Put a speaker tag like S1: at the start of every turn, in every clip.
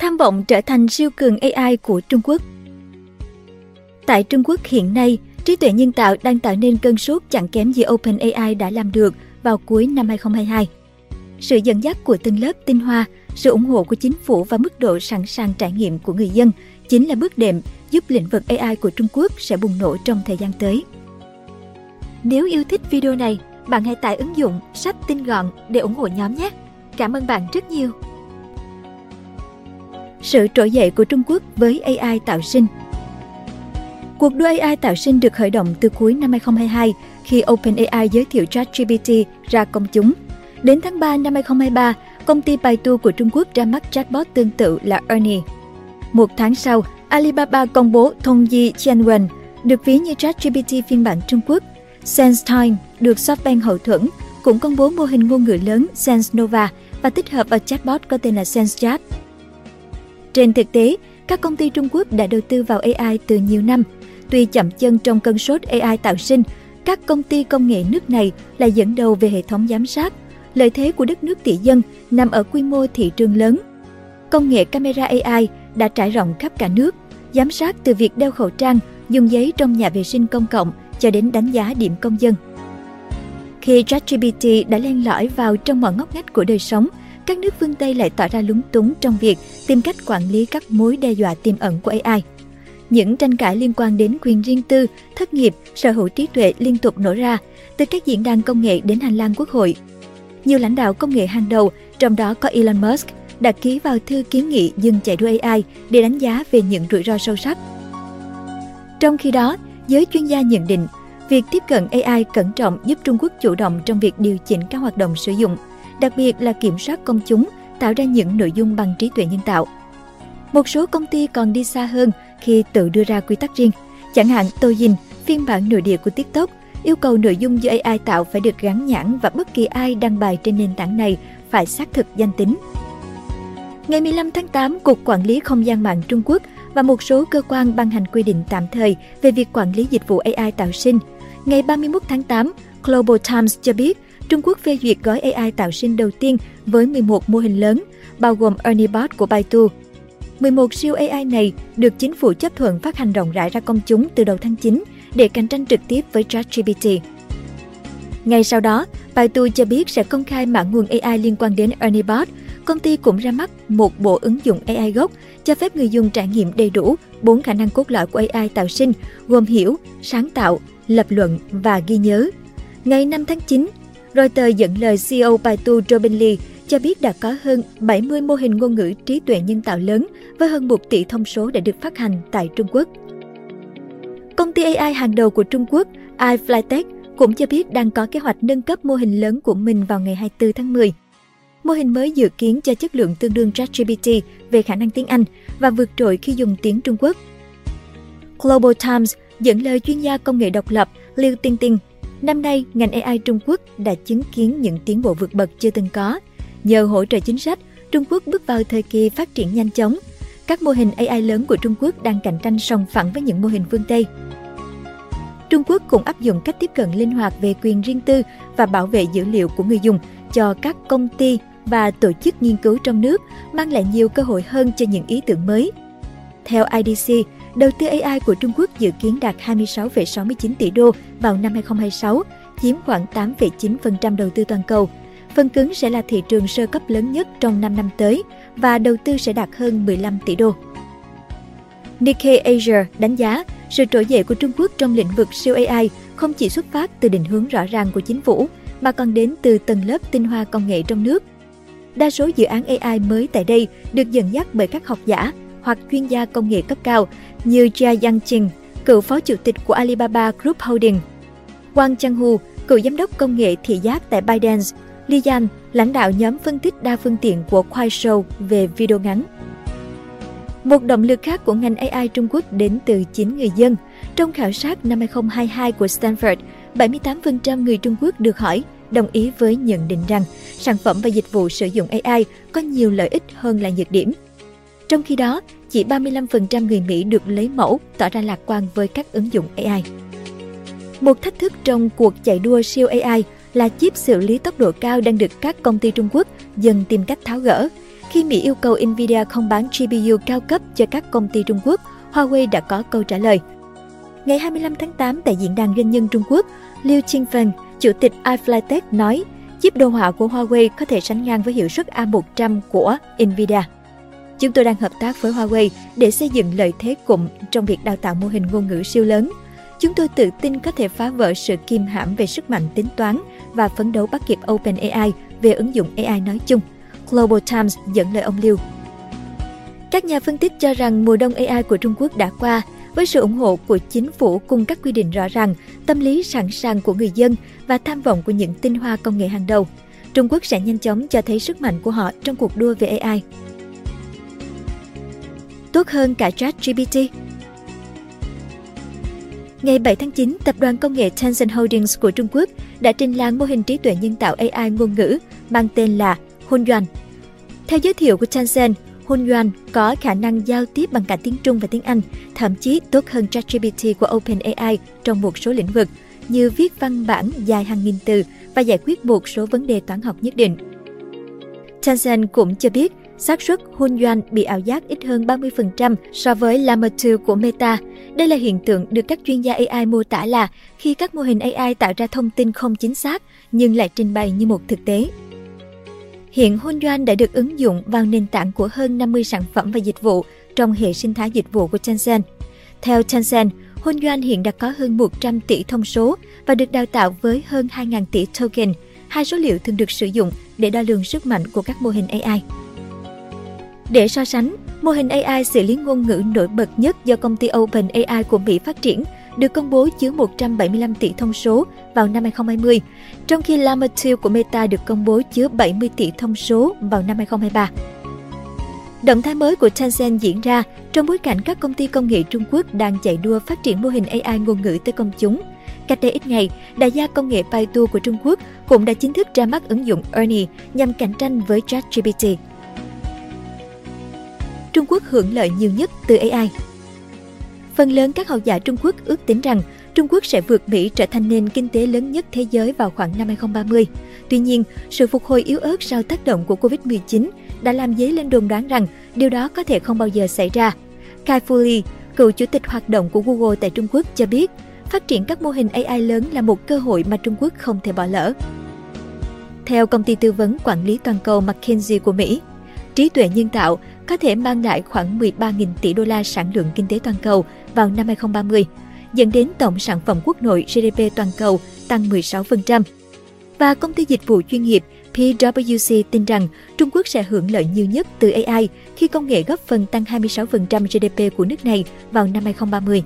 S1: tham vọng trở thành siêu cường AI của Trung Quốc. Tại Trung Quốc hiện nay, trí tuệ nhân tạo đang tạo nên cơn sốt chẳng kém gì OpenAI đã làm được vào cuối năm 2022. Sự dẫn dắt của từng lớp tinh hoa, sự ủng hộ của chính phủ và mức độ sẵn sàng trải nghiệm của người dân chính là bước đệm giúp lĩnh vực AI của Trung Quốc sẽ bùng nổ trong thời gian tới. Nếu yêu thích video này, bạn hãy tải ứng dụng sách tinh gọn để ủng hộ nhóm nhé. Cảm ơn bạn rất nhiều. Sự trỗi dậy của Trung Quốc với AI tạo sinh Cuộc đua AI tạo sinh được khởi động từ cuối năm 2022 khi OpenAI giới thiệu ChatGPT ra công chúng. Đến tháng 3 năm 2023, công ty Baidu của Trung Quốc ra mắt chatbot tương tự là Ernie. Một tháng sau, Alibaba công bố Tongyi Qianwen, được ví như ChatGPT phiên bản Trung Quốc. SenseTime được SoftBank hậu thuẫn, cũng công bố mô hình ngôn ngữ lớn SenseNova và tích hợp vào chatbot có tên là SenseChat. Trên thực tế, các công ty Trung Quốc đã đầu tư vào AI từ nhiều năm. Tuy chậm chân trong cơn sốt AI tạo sinh, các công ty công nghệ nước này là dẫn đầu về hệ thống giám sát. Lợi thế của đất nước tỷ dân nằm ở quy mô thị trường lớn. Công nghệ camera AI đã trải rộng khắp cả nước, giám sát từ việc đeo khẩu trang, dùng giấy trong nhà vệ sinh công cộng cho đến đánh giá điểm công dân. Khi ChatGPT đã len lỏi vào trong mọi ngóc ngách của đời sống, các nước phương Tây lại tỏ ra lúng túng trong việc tìm cách quản lý các mối đe dọa tiềm ẩn của AI. Những tranh cãi liên quan đến quyền riêng tư, thất nghiệp, sở hữu trí tuệ liên tục nổ ra, từ các diễn đàn công nghệ đến hành lang quốc hội. Nhiều lãnh đạo công nghệ hàng đầu, trong đó có Elon Musk, đã ký vào thư kiến nghị dừng chạy đua AI để đánh giá về những rủi ro sâu sắc. Trong khi đó, giới chuyên gia nhận định, việc tiếp cận AI cẩn trọng giúp Trung Quốc chủ động trong việc điều chỉnh các hoạt động sử dụng, đặc biệt là kiểm soát công chúng, tạo ra những nội dung bằng trí tuệ nhân tạo. Một số công ty còn đi xa hơn khi tự đưa ra quy tắc riêng. Chẳng hạn Douyin, phiên bản nội địa của TikTok, yêu cầu nội dung do AI tạo phải được gắn nhãn và bất kỳ ai đăng bài trên nền tảng này phải xác thực danh tính. Ngày 15 tháng 8, Cục Quản lý Không gian mạng Trung Quốc và một số cơ quan ban hành quy định tạm thời về việc quản lý dịch vụ AI tạo sinh. Ngày 31 tháng 8, Global Times cho biết Trung Quốc phê duyệt gói AI tạo sinh đầu tiên với 11 mô hình lớn, bao gồm Erniebot của Baidu. 11 siêu AI này được chính phủ chấp thuận phát hành rộng rãi ra công chúng từ đầu tháng 9 để cạnh tranh trực tiếp với ChatGPT. Ngay sau đó, Baidu cho biết sẽ công khai mã nguồn AI liên quan đến Erniebot. Công ty cũng ra mắt một bộ ứng dụng AI gốc cho phép người dùng trải nghiệm đầy đủ bốn khả năng cốt lõi của AI tạo sinh gồm hiểu, sáng tạo, lập luận và ghi nhớ. Ngày 5 tháng 9, Reuters dẫn lời CEO Baidu Robin Lee cho biết đã có hơn 70 mô hình ngôn ngữ trí tuệ nhân tạo lớn với hơn 1 tỷ thông số đã được phát hành tại Trung Quốc. Công ty AI hàng đầu của Trung Quốc, iFlyTech, cũng cho biết đang có kế hoạch nâng cấp mô hình lớn của mình vào ngày 24 tháng 10. Mô hình mới dự kiến cho chất lượng tương đương ChatGPT về khả năng tiếng Anh và vượt trội khi dùng tiếng Trung Quốc. Global Times dẫn lời chuyên gia công nghệ độc lập Liu Tingting Năm nay, ngành AI Trung Quốc đã chứng kiến những tiến bộ vượt bậc chưa từng có. Nhờ hỗ trợ chính sách, Trung Quốc bước vào thời kỳ phát triển nhanh chóng. Các mô hình AI lớn của Trung Quốc đang cạnh tranh song phẳng với những mô hình phương Tây. Trung Quốc cũng áp dụng cách tiếp cận linh hoạt về quyền riêng tư và bảo vệ dữ liệu của người dùng cho các công ty và tổ chức nghiên cứu trong nước, mang lại nhiều cơ hội hơn cho những ý tưởng mới. Theo IDC, đầu tư AI của Trung Quốc dự kiến đạt 26,69 tỷ đô vào năm 2026, chiếm khoảng 8,9% đầu tư toàn cầu. Phần cứng sẽ là thị trường sơ cấp lớn nhất trong 5 năm tới và đầu tư sẽ đạt hơn 15 tỷ đô. Nikkei Asia đánh giá sự trỗi dậy của Trung Quốc trong lĩnh vực siêu AI không chỉ xuất phát từ định hướng rõ ràng của chính phủ, mà còn đến từ tầng lớp tinh hoa công nghệ trong nước. Đa số dự án AI mới tại đây được dẫn dắt bởi các học giả hoặc chuyên gia công nghệ cấp cao như Jia Yangqing, cựu phó chủ tịch của Alibaba Group Holding, Wang Changhu, cựu giám đốc công nghệ thị giác tại ByteDance, Li Yan, lãnh đạo nhóm phân tích đa phương tiện của Kuaishou về video ngắn. Một động lực khác của ngành AI Trung Quốc đến từ chính người dân. Trong khảo sát năm 2022 của Stanford, 78% người Trung Quốc được hỏi đồng ý với nhận định rằng sản phẩm và dịch vụ sử dụng AI có nhiều lợi ích hơn là nhược điểm. Trong khi đó, chỉ 35% người Mỹ được lấy mẫu tỏ ra lạc quan với các ứng dụng AI. Một thách thức trong cuộc chạy đua siêu AI là chip xử lý tốc độ cao đang được các công ty Trung Quốc dần tìm cách tháo gỡ. Khi Mỹ yêu cầu Nvidia không bán GPU cao cấp cho các công ty Trung Quốc, Huawei đã có câu trả lời. Ngày 25 tháng 8 tại diễn đàn doanh nhân Trung Quốc, Liu Qingfeng, chủ tịch iFlyTech nói, chip đồ họa của Huawei có thể sánh ngang với hiệu suất A100 của Nvidia. Chúng tôi đang hợp tác với Huawei để xây dựng lợi thế cụm trong việc đào tạo mô hình ngôn ngữ siêu lớn. Chúng tôi tự tin có thể phá vỡ sự kim hãm về sức mạnh tính toán và phấn đấu bắt kịp OpenAI về ứng dụng AI nói chung. Global Times dẫn lời ông Liu. Các nhà phân tích cho rằng mùa đông AI của Trung Quốc đã qua, với sự ủng hộ của chính phủ cùng các quy định rõ ràng, tâm lý sẵn sàng của người dân và tham vọng của những tinh hoa công nghệ hàng đầu. Trung Quốc sẽ nhanh chóng cho thấy sức mạnh của họ trong cuộc đua về AI. Tốt hơn cả ChatGPT Ngày 7 tháng 9, tập đoàn công nghệ Tencent Holdings của Trung Quốc đã trình làng mô hình trí tuệ nhân tạo AI ngôn ngữ mang tên là Hunyuan. Theo giới thiệu của Tencent, Hunyuan có khả năng giao tiếp bằng cả tiếng Trung và tiếng Anh, thậm chí tốt hơn ChatGPT của OpenAI trong một số lĩnh vực như viết văn bản dài hàng nghìn từ và giải quyết một số vấn đề toán học nhất định. Tencent cũng cho biết xác suất Hunyuan bị ảo giác ít hơn 30% so với Llama 2 của Meta. Đây là hiện tượng được các chuyên gia AI mô tả là khi các mô hình AI tạo ra thông tin không chính xác nhưng lại trình bày như một thực tế. Hiện Hunyuan đã được ứng dụng vào nền tảng của hơn 50 sản phẩm và dịch vụ trong hệ sinh thái dịch vụ của Tencent. Theo Tencent, Hunyuan hiện đã có hơn 100 tỷ thông số và được đào tạo với hơn 2.000 tỷ token, hai số liệu thường được sử dụng để đo lường sức mạnh của các mô hình AI. Để so sánh, mô hình AI xử lý ngôn ngữ nổi bật nhất do công ty OpenAI của Mỹ phát triển được công bố chứa 175 tỷ thông số vào năm 2020, trong khi Llama 2 của Meta được công bố chứa 70 tỷ thông số vào năm 2023. Động thái mới của Tencent diễn ra trong bối cảnh các công ty công nghệ Trung Quốc đang chạy đua phát triển mô hình AI ngôn ngữ tới công chúng. Cách đây ít ngày, đại gia công nghệ Baidu của Trung Quốc cũng đã chính thức ra mắt ứng dụng Ernie nhằm cạnh tranh với ChatGPT. Trung Quốc hưởng lợi nhiều nhất từ AI. Phần lớn các học giả Trung Quốc ước tính rằng Trung Quốc sẽ vượt Mỹ trở thành nền kinh tế lớn nhất thế giới vào khoảng năm 2030. Tuy nhiên, sự phục hồi yếu ớt sau tác động của Covid-19 đã làm dấy lên đồn đoán rằng điều đó có thể không bao giờ xảy ra. Kai Fu Lee, cựu chủ tịch hoạt động của Google tại Trung Quốc cho biết, phát triển các mô hình AI lớn là một cơ hội mà Trung Quốc không thể bỏ lỡ. Theo công ty tư vấn quản lý toàn cầu McKinsey của Mỹ, trí tuệ nhân tạo có thể mang lại khoảng 13.000 tỷ đô la sản lượng kinh tế toàn cầu vào năm 2030, dẫn đến tổng sản phẩm quốc nội GDP toàn cầu tăng 16%. Và công ty dịch vụ chuyên nghiệp PwC tin rằng Trung Quốc sẽ hưởng lợi nhiều nhất từ AI khi công nghệ góp phần tăng 26% GDP của nước này vào năm 2030.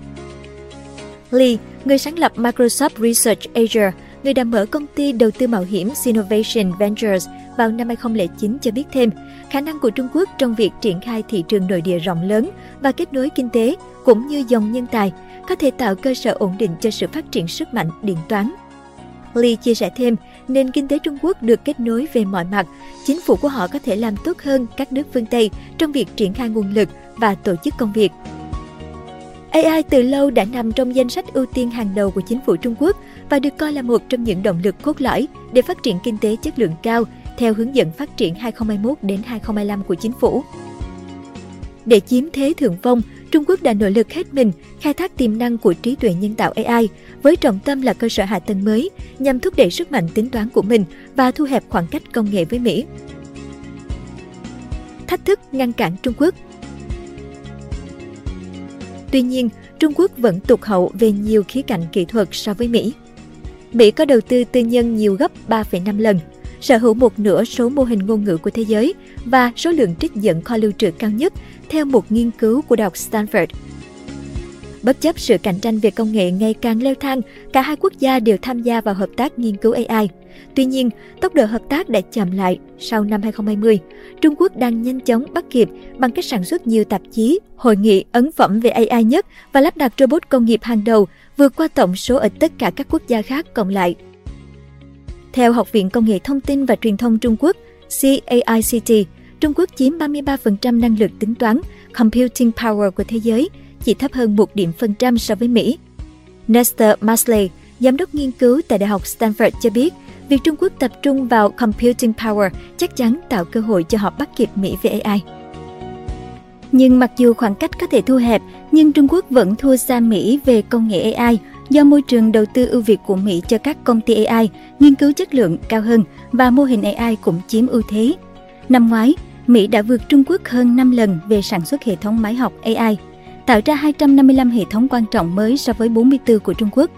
S1: Lee, người sáng lập Microsoft Research Asia, người đã mở công ty đầu tư mạo hiểm Sinovation Ventures vào năm 2009 cho biết thêm, khả năng của Trung Quốc trong việc triển khai thị trường nội địa rộng lớn và kết nối kinh tế cũng như dòng nhân tài có thể tạo cơ sở ổn định cho sự phát triển sức mạnh điện toán. Lee chia sẻ thêm, nền kinh tế Trung Quốc được kết nối về mọi mặt, chính phủ của họ có thể làm tốt hơn các nước phương Tây trong việc triển khai nguồn lực và tổ chức công việc. AI từ lâu đã nằm trong danh sách ưu tiên hàng đầu của chính phủ Trung Quốc và được coi là một trong những động lực cốt lõi để phát triển kinh tế chất lượng cao theo hướng dẫn phát triển 2021 đến 2025 của chính phủ. Để chiếm thế thượng phong, Trung Quốc đã nỗ lực hết mình khai thác tiềm năng của trí tuệ nhân tạo AI với trọng tâm là cơ sở hạ tầng mới nhằm thúc đẩy sức mạnh tính toán của mình và thu hẹp khoảng cách công nghệ với Mỹ. Thách thức ngăn cản Trung Quốc Tuy nhiên, Trung Quốc vẫn tụt hậu về nhiều khía cạnh kỹ thuật so với Mỹ. Mỹ có đầu tư tư nhân nhiều gấp 3,5 lần, sở hữu một nửa số mô hình ngôn ngữ của thế giới và số lượng trích dẫn kho lưu trữ cao nhất theo một nghiên cứu của Đại học Stanford. Bất chấp sự cạnh tranh về công nghệ ngày càng leo thang, cả hai quốc gia đều tham gia vào hợp tác nghiên cứu AI. Tuy nhiên, tốc độ hợp tác đã chậm lại sau năm 2020. Trung Quốc đang nhanh chóng bắt kịp bằng cách sản xuất nhiều tạp chí, hội nghị, ấn phẩm về AI nhất và lắp đặt robot công nghiệp hàng đầu, vượt qua tổng số ở tất cả các quốc gia khác cộng lại. Theo Học viện Công nghệ Thông tin và Truyền thông Trung Quốc, CAICT, Trung Quốc chiếm 33% năng lực tính toán, computing power của thế giới, chỉ thấp hơn một điểm phần trăm so với Mỹ. Nestor Masley, giám đốc nghiên cứu tại Đại học Stanford cho biết, việc Trung Quốc tập trung vào computing power chắc chắn tạo cơ hội cho họ bắt kịp Mỹ về AI. Nhưng mặc dù khoảng cách có thể thu hẹp, nhưng Trung Quốc vẫn thua xa Mỹ về công nghệ AI do môi trường đầu tư ưu việt của Mỹ cho các công ty AI, nghiên cứu chất lượng cao hơn và mô hình AI cũng chiếm ưu thế. Năm ngoái, Mỹ đã vượt Trung Quốc hơn 5 lần về sản xuất hệ thống máy học AI, tạo ra 255 hệ thống quan trọng mới so với 44 của Trung Quốc.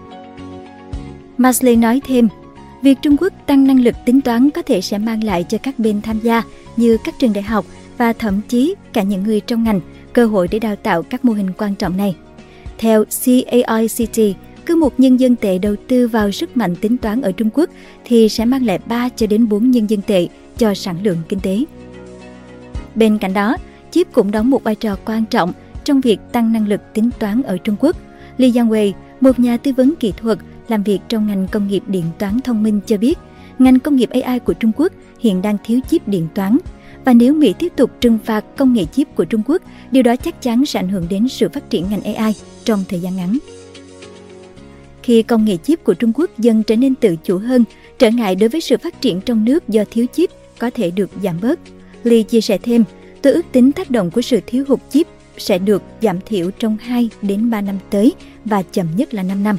S1: Masley nói thêm, việc Trung Quốc tăng năng lực tính toán có thể sẽ mang lại cho các bên tham gia như các trường đại học và thậm chí cả những người trong ngành cơ hội để đào tạo các mô hình quan trọng này. Theo CAICT, cứ một nhân dân tệ đầu tư vào sức mạnh tính toán ở Trung Quốc thì sẽ mang lại 3 cho đến 4 nhân dân tệ cho sản lượng kinh tế. Bên cạnh đó, chip cũng đóng một vai trò quan trọng trong việc tăng năng lực tính toán ở Trung Quốc. Li Yangwei, một nhà tư vấn kỹ thuật làm việc trong ngành công nghiệp điện toán thông minh cho biết, ngành công nghiệp AI của Trung Quốc hiện đang thiếu chip điện toán. Và nếu Mỹ tiếp tục trừng phạt công nghệ chip của Trung Quốc, điều đó chắc chắn sẽ ảnh hưởng đến sự phát triển ngành AI trong thời gian ngắn. Khi công nghệ chip của Trung Quốc dần trở nên tự chủ hơn, trở ngại đối với sự phát triển trong nước do thiếu chip có thể được giảm bớt. Lee chia sẻ thêm, tôi ước tính tác động của sự thiếu hụt chip sẽ được giảm thiểu trong 2 đến 3 năm tới và chậm nhất là 5 năm.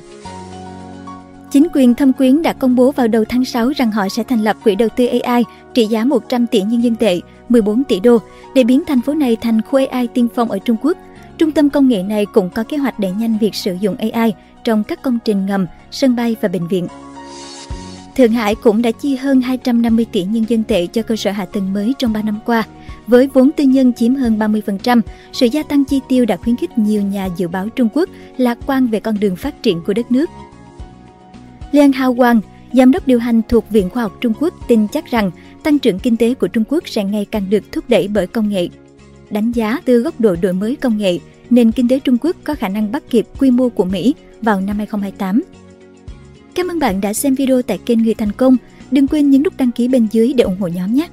S1: Chính quyền thâm quyến đã công bố vào đầu tháng 6 rằng họ sẽ thành lập quỹ đầu tư AI trị giá 100 tỷ nhân dân tệ, 14 tỷ đô để biến thành phố này thành khu AI tiên phong ở Trung Quốc. Trung tâm công nghệ này cũng có kế hoạch đẩy nhanh việc sử dụng AI trong các công trình ngầm, sân bay và bệnh viện. Thượng Hải cũng đã chi hơn 250 tỷ nhân dân tệ cho cơ sở hạ tầng mới trong 3 năm qua. Với vốn tư nhân chiếm hơn 30%, sự gia tăng chi tiêu đã khuyến khích nhiều nhà dự báo Trung Quốc lạc quan về con đường phát triển của đất nước. Liang Hao Wang, giám đốc điều hành thuộc Viện Khoa học Trung Quốc tin chắc rằng tăng trưởng kinh tế của Trung Quốc sẽ ngày càng được thúc đẩy bởi công nghệ. Đánh giá từ góc độ đổi mới công nghệ, nền kinh tế Trung Quốc có khả năng bắt kịp quy mô của Mỹ vào năm 2028. Cảm ơn bạn đã xem video tại kênh Người Thành Công. Đừng quên nhấn nút đăng ký bên dưới để ủng hộ nhóm nhé!